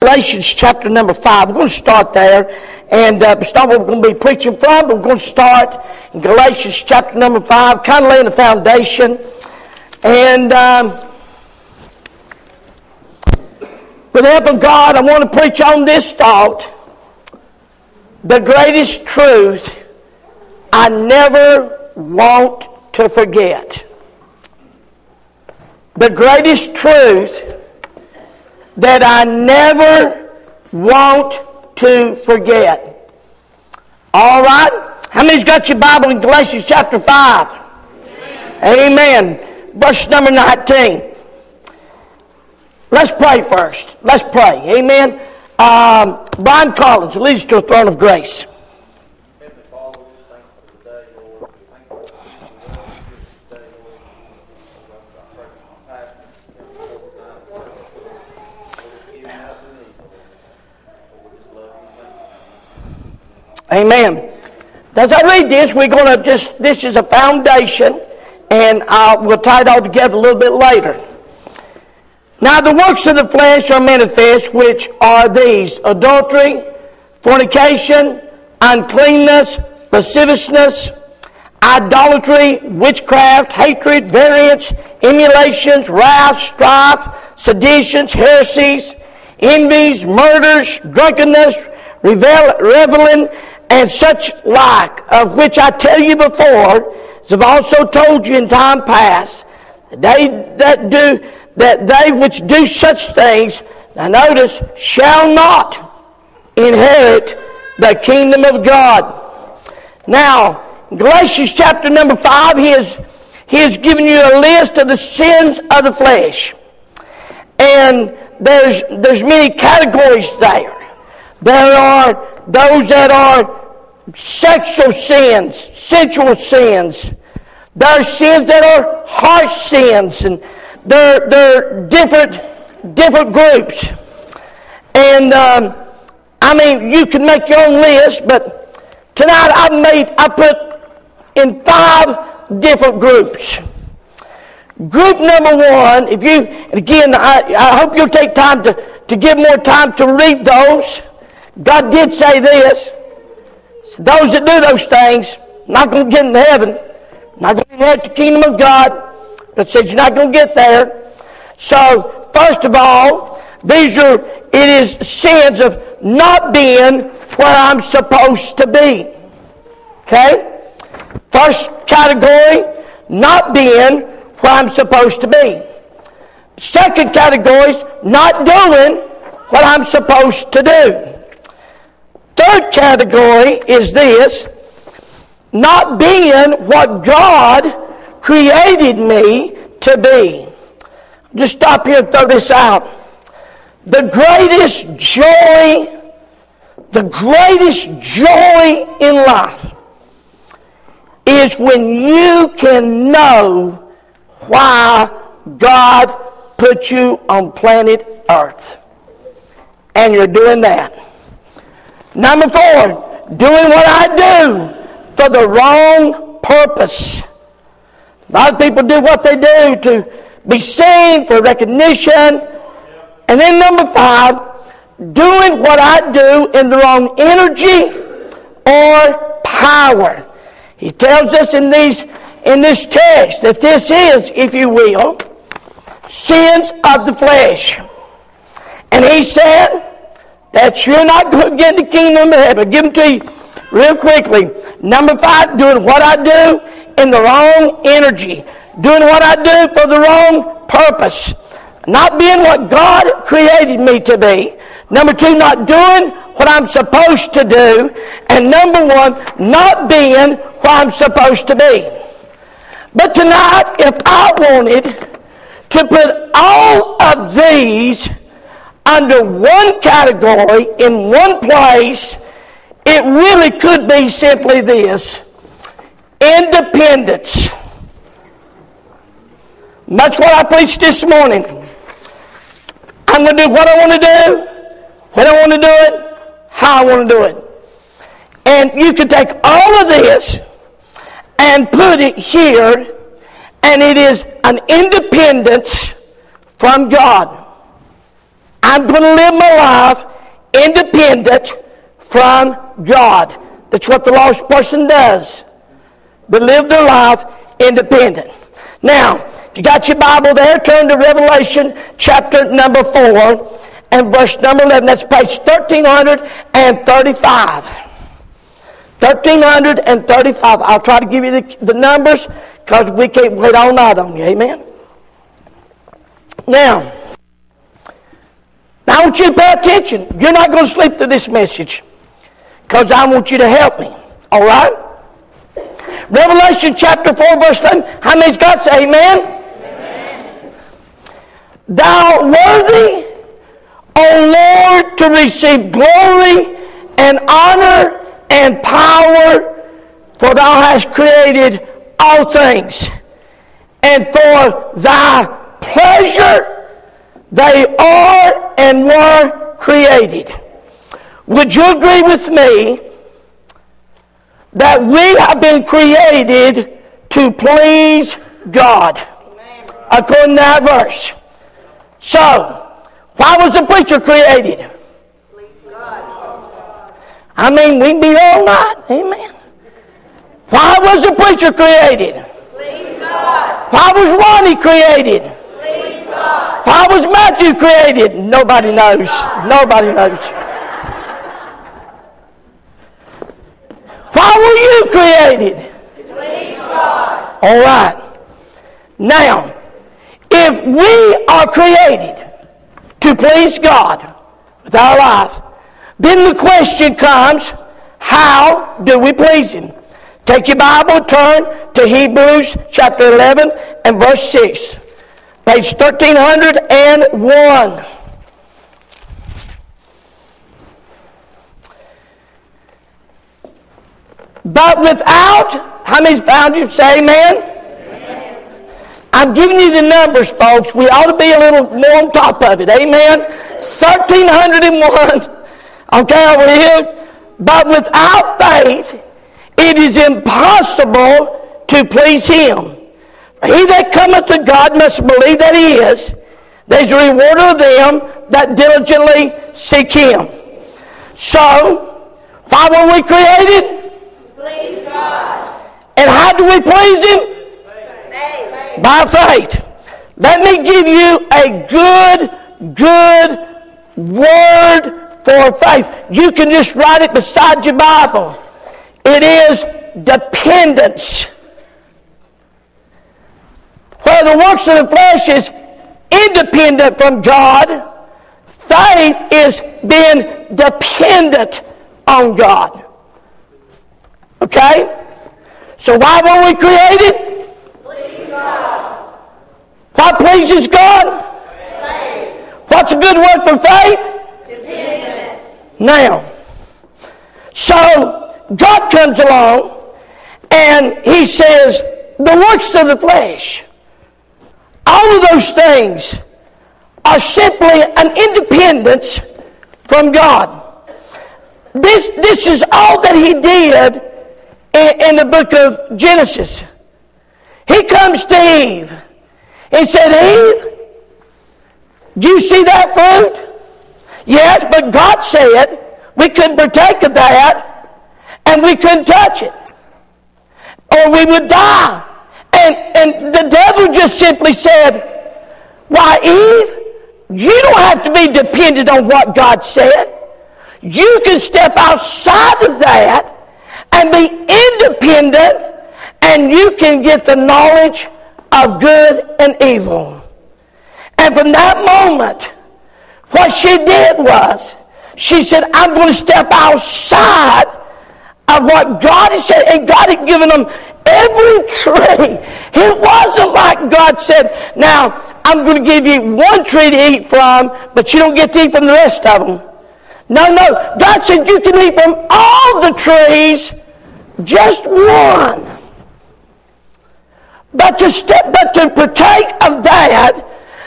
Galatians chapter number 5. We're going to start there. And uh, it's not what we're going to be preaching from, but we're going to start in Galatians chapter number 5, kind of laying the foundation. And um, with the help of God, I want to preach on this thought. The greatest truth I never want to forget. The greatest truth that I never want to forget. All right? How many's got your Bible in Galatians chapter 5? Amen. Amen. Verse number 19. Let's pray first. Let's pray. Amen. Um, Brian Collins leads to a throne of grace. Amen. As I read this, we're going to just, this is a foundation, and uh, we'll tie it all together a little bit later. Now, the works of the flesh are manifest, which are these adultery, fornication, uncleanness, lasciviousness, idolatry, witchcraft, hatred, variance, emulations, wrath, strife, seditions, heresies, envies, murders, drunkenness, reveling, and such like, of which I tell you before, as I've also told you in time past, they that do that they which do such things, now notice, shall not inherit the kingdom of God. Now, Galatians chapter number five, he has he has given you a list of the sins of the flesh. And there's there's many categories there. There are those that are sexual sins, sensual sins. There are sins that are harsh sins, and they're, they're different, different groups. And um, I mean, you can make your own list, but tonight I made, I put in five different groups. Group number one, if you, again, I, I hope you'll take time to, to give more time to read those. God did say this. Those that do those things, not going to get into heaven, not going to inherit the kingdom of God. But says you're not going to get there. So, first of all, these are, it is sins of not being where I'm supposed to be. Okay? First category, not being where I'm supposed to be. Second category is not doing what I'm supposed to do. Third category is this not being what God created me to be. Just stop here and throw this out. The greatest joy, the greatest joy in life is when you can know why God put you on planet Earth. And you're doing that. Number four, doing what I do for the wrong purpose. A lot of people do what they do to be seen for recognition. And then number five, doing what I do in the wrong energy or power. He tells us in these in this text that this is, if you will, sins of the flesh. And he said, that you're not going to get the kingdom of heaven. Give them to you real quickly. Number five, doing what I do in the wrong energy. Doing what I do for the wrong purpose. Not being what God created me to be. Number two, not doing what I'm supposed to do. And number one, not being what I'm supposed to be. But tonight, if I wanted to put all of these under one category in one place, it really could be simply this independence. That's what I preached this morning. I'm going to do what I want to do, when I want to do it, how I want to do it. And you can take all of this and put it here, and it is an independence from God. I'm going to live my life independent from God. That's what the lost person does. They live their life independent. Now, if you got your Bible there, turn to Revelation chapter number 4 and verse number 11. That's page 1335. 1335. I'll try to give you the, the numbers because we can't wait all night on you. Amen? Now, I want you to pay attention. You're not going to sleep through this message because I want you to help me. All right? Revelation chapter 4, verse 11. How many's got say amen? amen? Thou worthy, O Lord, to receive glory and honor and power, for thou hast created all things. And for thy pleasure they are and were created. Would you agree with me that we have been created to please God? According to that verse. So, why was the preacher created? I mean, we can be all night. Amen. Why was the preacher created? Why was Ronnie created? Why was Matthew created? Nobody knows. Nobody knows. Why were you created? All right. Now, if we are created to please God with our life, then the question comes, how do we please Him? Take your Bible, turn to Hebrews chapter 11 and verse 6. Page 1301. But without, how many's found you? Say amen. amen. I'm giving you the numbers, folks. We ought to be a little more on top of it. Amen. 1301. Okay, over here. But without faith, it is impossible to please Him. He that cometh to God must believe that he is. There's a reward of them that diligently seek him. So, why were we created? Please God. And how do we please him? Faith. By faith. Let me give you a good, good word for faith. You can just write it beside your Bible. It is dependence where the works of the flesh is independent from God, faith is being dependent on God. Okay? So why were we created? Please God. What pleases God? Faith. What's a good word for faith? Dependence. Now, so God comes along and He says, the works of the flesh all of those things are simply an independence from God. This, this is all that he did in, in the book of Genesis. He comes to Eve. He said, Eve, do you see that fruit? Yes, but God said we couldn't partake of that and we couldn't touch it or we would die. And, and the devil just simply said, Why, Eve, you don't have to be dependent on what God said. You can step outside of that and be independent, and you can get the knowledge of good and evil. And from that moment, what she did was, she said, I'm going to step outside what God said. And God had given them every tree. It wasn't like God said, now I'm going to give you one tree to eat from, but you don't get to eat from the rest of them. No, no. God said you can eat from all the trees, just one. But to step, but to partake of that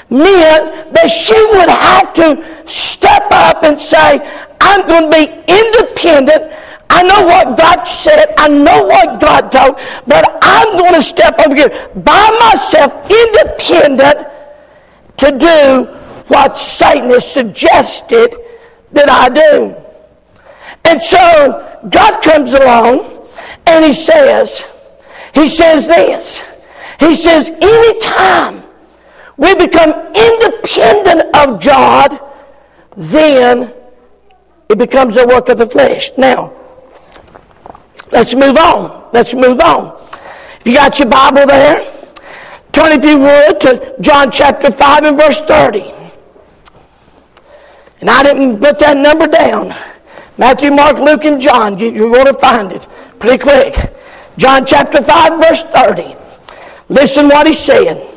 meant that she would have to step up and say, I'm going to be independent. I know what God said. I know what God told. But I'm going to step over here by myself, independent, to do what Satan has suggested that I do. And so God comes along and he says, he says this. He says, anytime we become independent of God, then it becomes a work of the flesh. Now, let's move on. Let's move on. If you got your Bible there, turn if you would to John chapter 5 and verse 30. And I didn't put that number down. Matthew, Mark, Luke, and John. You, you're going to find it pretty quick. John chapter 5, verse 30. Listen what he's saying.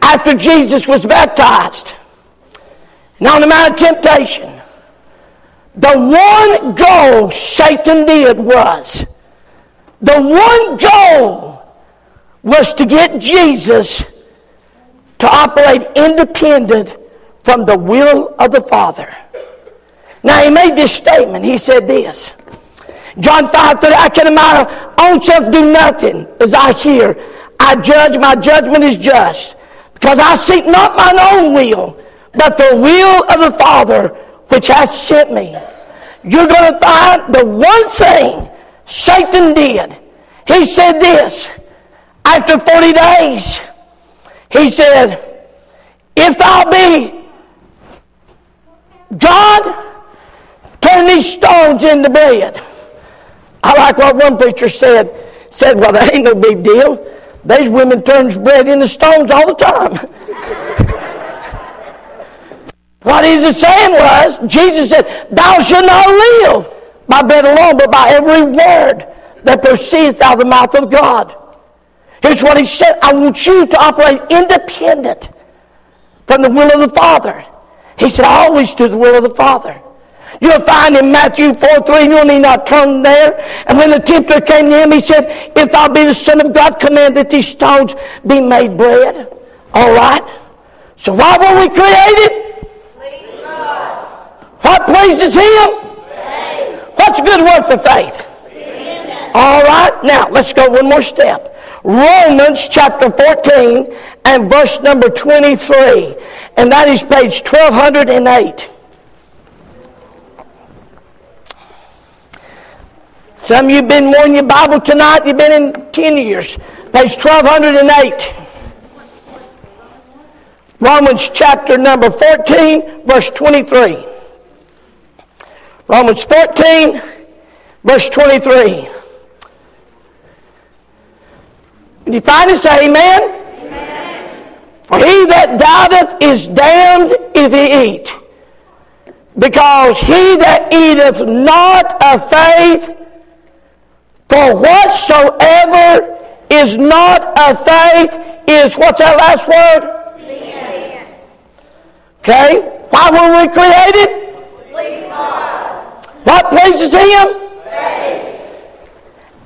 After Jesus was baptized, and on the Mount of Temptation, the one goal Satan did was, the one goal was to get Jesus to operate independent from the will of the Father. Now he made this statement. He said this. John 5 30, I can in my own self do nothing as I hear. I judge, my judgment is just. Because I seek not mine own will, but the will of the Father which hath sent me. You're going to find the one thing Satan did. He said this after 40 days. He said, If thou be God, turn these stones into bread. I like what one preacher said. Said, well, that ain't no big deal. These women turns bread into stones all the time. what he's saying was, Jesus said, Thou shalt not live by bread alone, but by every word that proceeds out of the mouth of God. Here's what he said I want you to operate independent from the will of the Father. He said, I always do the will of the Father. You'll find in Matthew 4 3, you'll need not turn there. And when the tempter came to him, he said, If thou be the Son of God, command that these stones be made bread. All right? So why were we created? Pleases him? What's good work of faith? All right, now let's go one more step. Romans chapter 14 and verse number 23, and that is page 1208. Some of you have been in your Bible tonight, you've been in 10 years. Page 1208. Romans chapter number 14, verse 23. Romans 14, verse 23. When you find it, say amen. For he that doubteth is damned if he eat. Because he that eateth not of faith, for whatsoever is not of faith is, what's that last word? Sin. Okay? Why were we created? Please God. What pleases him? Faith.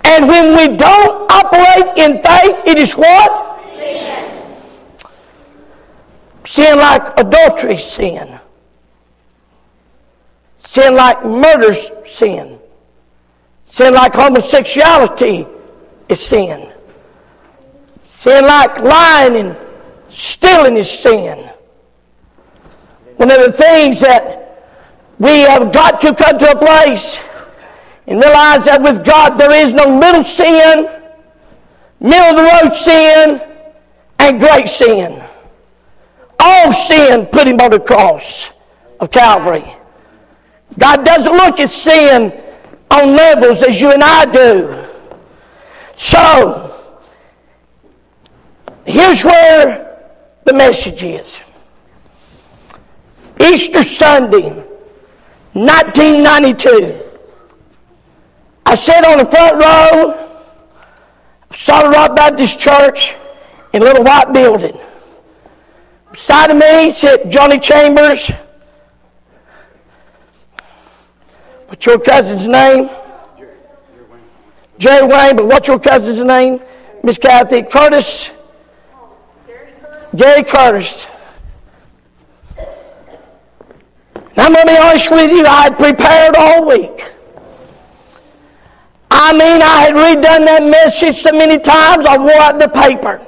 And when we don't operate in faith, it is what? Sin. Sin like adultery, sin. Sin like murder's sin. Sin like homosexuality is sin. Sin like lying and stealing is sin. One of the things that we have got to come to a place and realize that with God there is no little sin, middle of the road sin, and great sin. All sin put him on the cross of Calvary. God doesn't look at sin on levels as you and I do. So, here's where the message is. Easter Sunday, 1992. I sat on the front row Solid Rock Baptist Church in a little white building. Beside of me sat Johnny Chambers. What's your cousin's name? Jerry Wayne, but what's your cousin's name? Miss Kathy Curtis. Gary Curtis. Now, I'm going to be honest with you, I had prepared all week. I mean, I had redone that message so many times, I wore out the paper.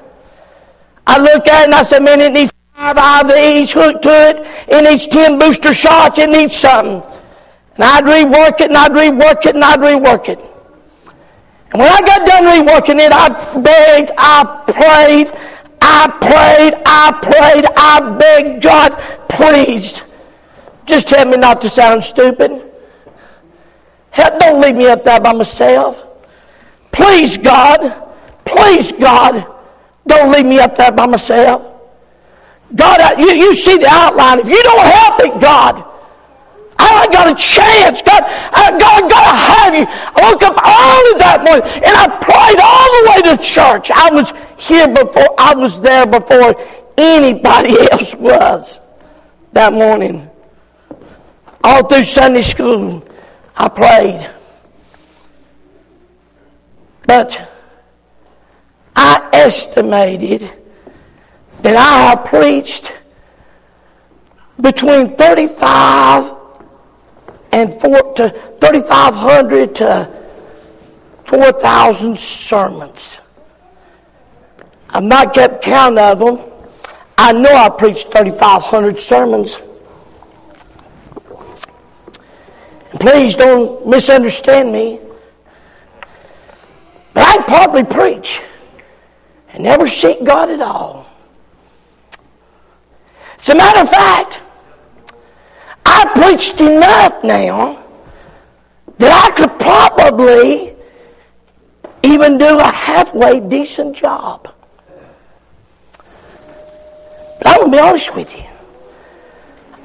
I look at it and I said, man, it needs five IVs hooked to it. It needs 10 booster shots. It needs something. And I'd rework it and I'd rework it and I'd rework it. And when I got done reworking it, I begged, I prayed, I prayed, I prayed, I begged God, please, just help me not to sound stupid. Help, don't leave me up there by myself. Please, God, please, God, don't leave me up there by myself. God, you, you see the outline. If you don't help it, God, I ain't got a chance. God, I, God, got to have you. I woke up early that morning and I prayed all the way to church. I was here before, I was there before anybody else was that morning. All through Sunday school, I prayed. But I estimated that I have preached between 35 and four, to 3,500 to 4,000 sermons. I've not kept count of them. I know I preached 3,500 sermons. And please don't misunderstand me. But I probably preach and never seek God at all. As a matter of fact, I preached enough now that I could probably even do a halfway decent job. But I'm going to be honest with you.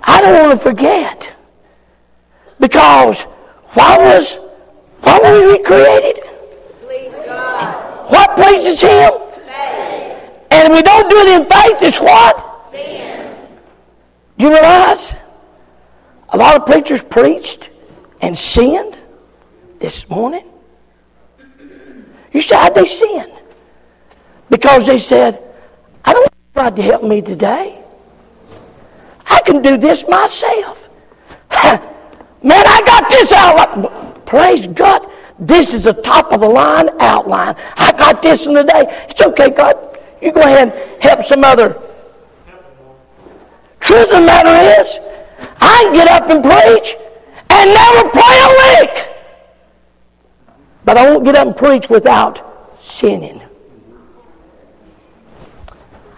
I don't want to forget. Because why was why were we created? What pleases him? And if we don't do it in faith, it's what? Sin. You realize? A lot of preachers preached and sinned this morning. You how'd they sin? Because they said, I don't want God to help me today. I can do this myself. Man, I got this outline. Praise God. This is the top of the line outline. I got this in the day. It's okay, God. You go ahead and help some other. Truth of the matter is, I can get up and preach and never pray a lick. But I won't get up and preach without sinning.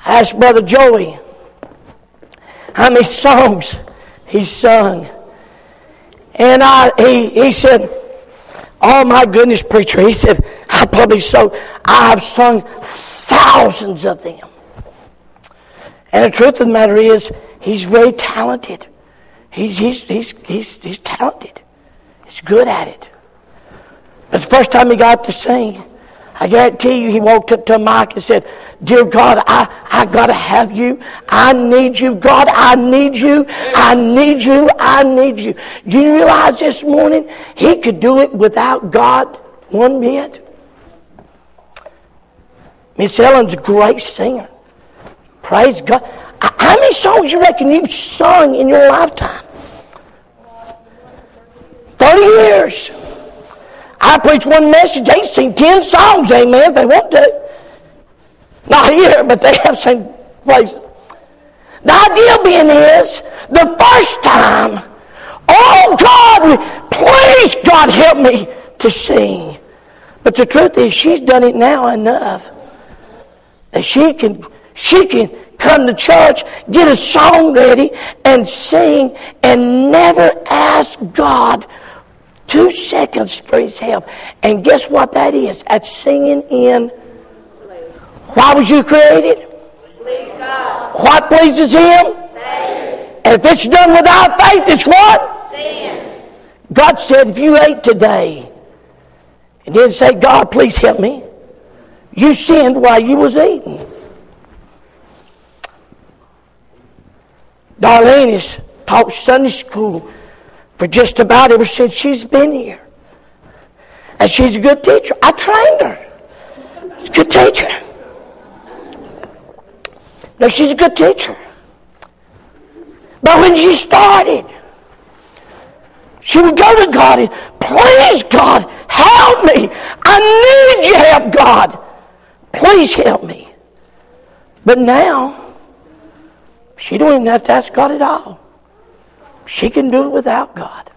I asked Brother Joey how many songs he sung. And I, he, he said, Oh my goodness, preacher. He said, I probably so I have sung thousands of them. And the truth of the matter is, he's very talented. He's, he's, he's, he's, he's talented. He's good at it. But the first time he got to sing, I guarantee you he walked up to Mike and said, Dear God, I, I got to have you. I need you. God, I need you. I need you. I need you. Do you realize this morning he could do it without God one bit? Miss Ellen's a great singer. Praise God. How many songs you reckon you've sung in your lifetime? 30 years. I preach one message, they sing 10 songs, amen, if they want to. Not here, but they have same places. The idea being is, the first time, oh God, please God help me to sing. But the truth is, she's done it now enough that she can, she can come to church, get a song ready, and sing, and never ask God two seconds brings help. And guess what that is? That's singing in. Why was you created? What pleases him? Faith. And if it's done without faith, it's what? Sin. God said, if you ate today and didn't say, God, please help me, you sinned while you was eating. Darlene has taught Sunday school for just about ever since she's been here. And she's a good teacher. I trained her. She's a good teacher. No, she's a good teacher. But when she started, she would go to God and, please, God, help me. I need your help, God. Please help me. But now, she don't even have to ask God at all. She can do it without God.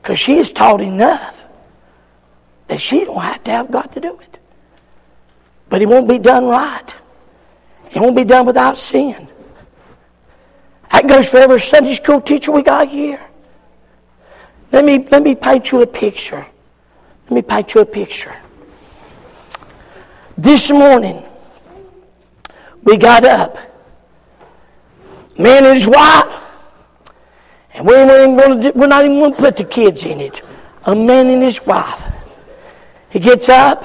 Because she is taught enough that she don't have to have God to do it. But it won't be done right. It won't be done without sin. That goes for every Sunday school teacher we got here. Let me, let me paint you a picture. Let me paint you a picture. This morning, we got up. Man and his wife. We ain't gonna, we're not even going to put the kids in it. A man and his wife. He gets up.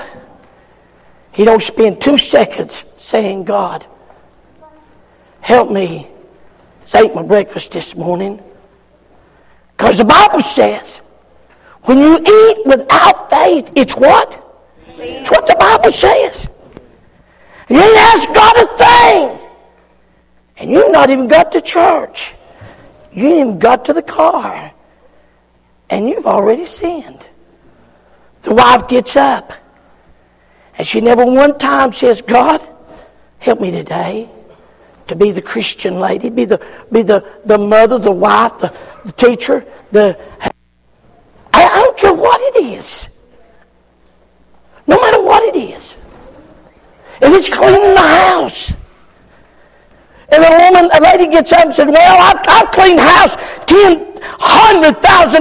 He don't spend two seconds saying, God, help me I ate my breakfast this morning. Because the Bible says, when you eat without faith, it's what? It's what the Bible says. You ain't asked God a thing. And you've not even got to church. You ain't even got to the car. And you've already sinned. The wife gets up. And she never one time says, God, help me today to be the Christian lady, be the, be the, the mother, the wife, the, the teacher, the. I, I don't care what it is. No matter what it is. If it's cleaning the house. And a woman, a lady gets up and says, Well, I've, I've cleaned house 10,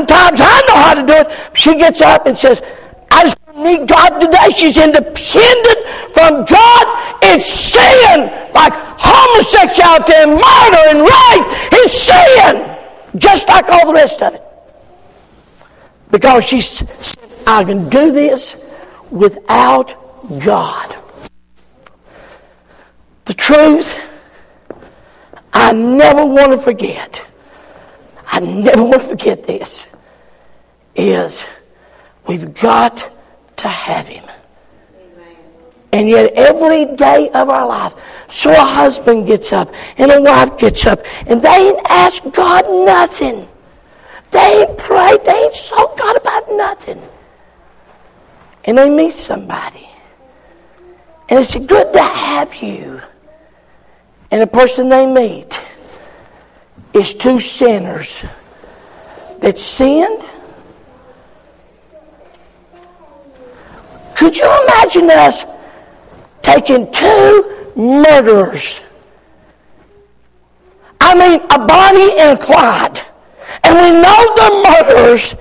times. I know how to do it. She gets up and says, I just need God today. She's independent from God. It's sin, like homosexuality and murder and rape. It's sin, just like all the rest of it. Because she said, I can do this without God. The truth, I never want to forget, I never want to forget this, is we've got to have Him. And yet, every day of our life, so a husband gets up and a wife gets up, and they ain't ask God nothing. They ain't prayed. They ain't sought God about nothing. And they meet somebody. And it's good to have you. And the person they meet is two sinners that sinned Could you imagine us taking two murderers? I mean, a Bonnie and a Clyde. And we know they're murderers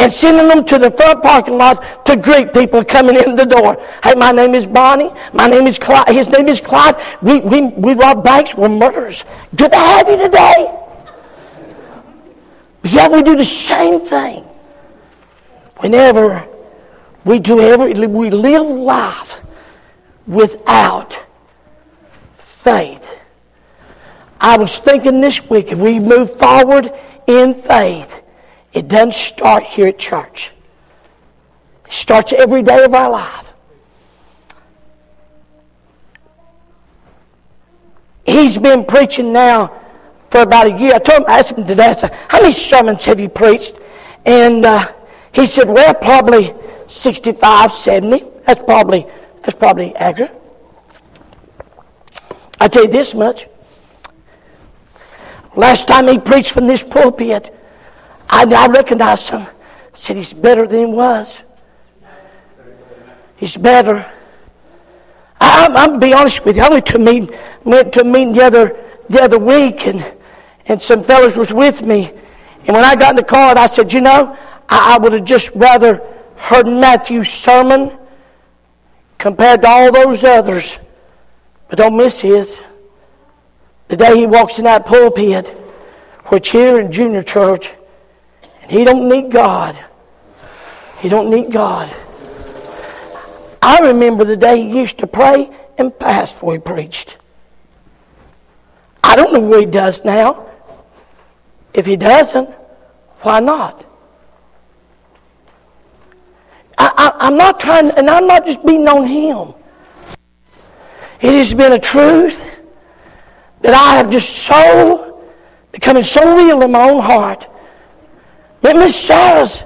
and sending them to the front parking lot to greet people coming in the door. Hey, my name is Bonnie. My name is Clyde. His name is Clyde. We, we, we rob banks. We're murderers. Good to have you today. But yet we do the same thing whenever we do every, we live life without faith. I was thinking this week, if we move forward in faith, it doesn't start here at church. It starts every day of our life. He's been preaching now for about a year. I told him, I asked him today, I said, how many sermons have you preached? And uh, he said, well, probably 65, 70. That's probably, that's probably accurate. I tell you this much. Last time he preached from this pulpit, I, I recognized him. I said he's better than he was. He's better. I, am going to be honest with you. I went to a meeting, went to meeting the other, the other week, and, and some fellows was with me. And when I got in the car, I said, you know, I, I would have just rather heard Matthew's sermon compared to all those others. But don't miss his. The day he walks in that pulpit, which here in junior church, he don't need God. He don't need God. I remember the day he used to pray and fast before he preached. I don't know what he does now. If he doesn't, why not? I, am not trying, and I'm not just beating on him. It has been a truth that I have just so, becoming so real in my own heart. That Miss Sarah's,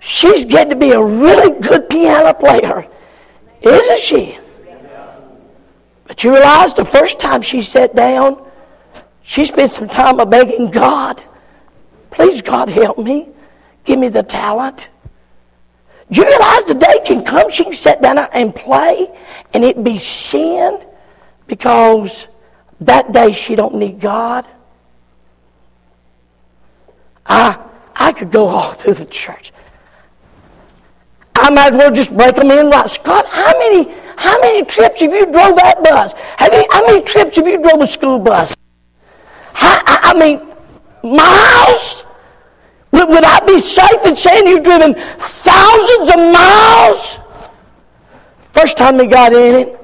she's getting to be a really good piano player, isn't she? But you realize the first time she sat down, she spent some time begging God, please, God, help me. Give me the talent. Do you realize the day can come she can sit down and play and it be sin because that day she don't need God? I, I could go all through the church. I might as well just break them in right. Scott, how many, how many trips have you drove that bus? Have you, how many trips have you drove a school bus? How, I, I mean, miles? Would, would I be safe in saying you've driven thousands of miles? First time they got in it,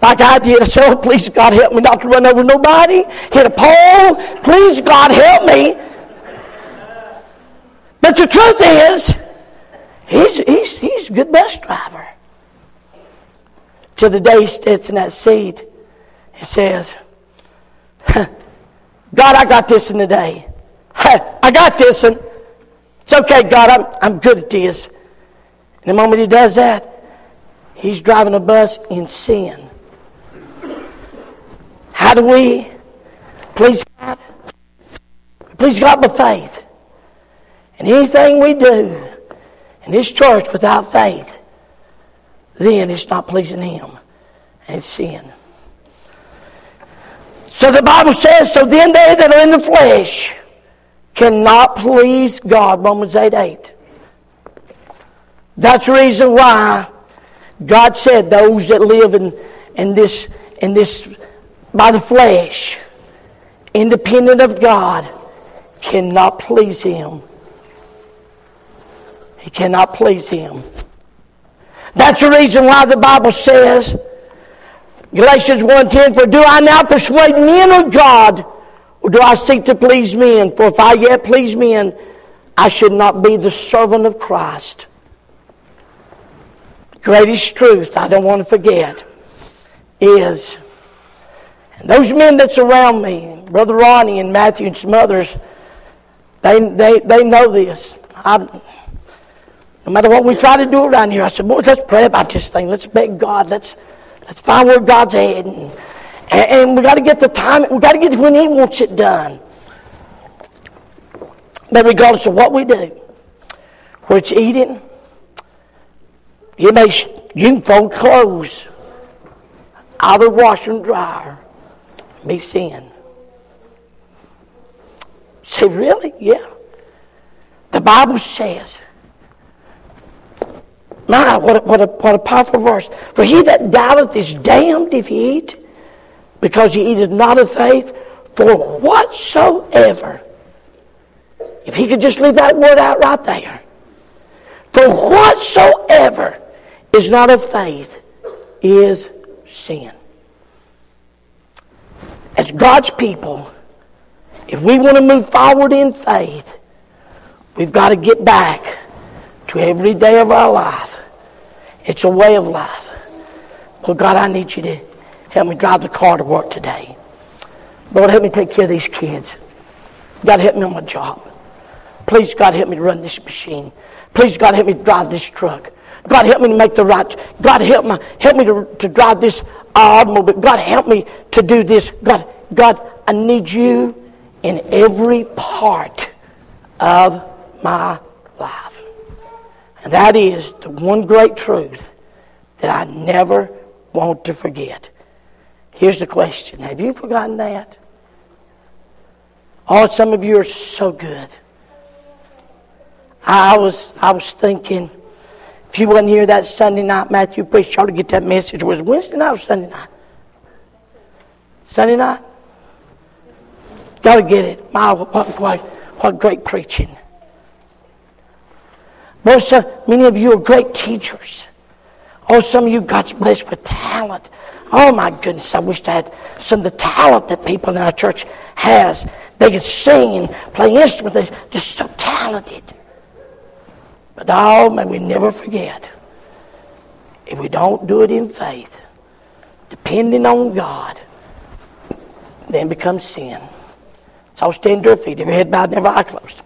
like I did, I said, oh, please, God, help me not to run over nobody, hit a pole. Please, God, help me. But the truth is, he's, he's, he's a good bus driver. Till the day he sits in that seat he says, God, I got this in the day. I got this, and it's okay, God, I'm, I'm good at this. And the moment he does that, he's driving a bus in sin. How do we please God? Please God by faith. And anything we do in this church without faith, then it's not pleasing Him. And it's sin. So the Bible says, so then they that are in the flesh cannot please God. Romans 8 8. That's the reason why God said those that live in, in this in this by the flesh, independent of God, cannot please Him. He cannot please Him. That's the reason why the Bible says, Galatians 1.10, For do I now persuade men of God, or do I seek to please men? For if I yet please men, I should not be the servant of Christ. Greatest truth I don't want to forget is, those men that's around me, Brother Ronnie and Matthew and some others, they, they, they know this. I, no matter what we try to do around here, I said, boys, let's pray about this thing. Let's beg God. Let's, let's find where God's at. And, and, we got to get the time. We got to get when He wants it done. But regardless of what we do, where it's eating, you may you can fold clothes out of the washer and dryer. Be sin. Say, really? Yeah. The Bible says my, what a, what, a, what a powerful verse. For he that doubteth is damned if he eat, because he eateth not of faith. For whatsoever, if he could just leave that word out right there. For whatsoever is not of faith is sin. As God's people, if we want to move forward in faith, we've got to get back to every day of our life it's a way of life. Well, God, I need you to help me drive the car to work today. Lord, help me take care of these kids. God, help me on my job. Please, God, help me to run this machine. Please, God, help me drive this truck. God, help me to make the right. God, help me, help me to, to drive this automobile. God, help me to do this. God, God, I need you in every part of my life. And that is the one great truth that I never want to forget. Here's the question Have you forgotten that? Oh, some of you are so good. I was, I was thinking, if you wasn't here that Sunday night, Matthew preached, you ought to get that message. Was Wednesday night or Sunday night? Sunday night? Got to get it. My, what, what, what great preaching. Most of, many of you are great teachers. Oh, some of you God's blessed with talent. Oh my goodness, I wish I had some of the talent that people in our church has. They could sing and play instruments. They're just so talented. But oh, may we never forget, if we don't do it in faith, depending on God, then becomes sin. So stand to your feet, every head bowed, never eye closed.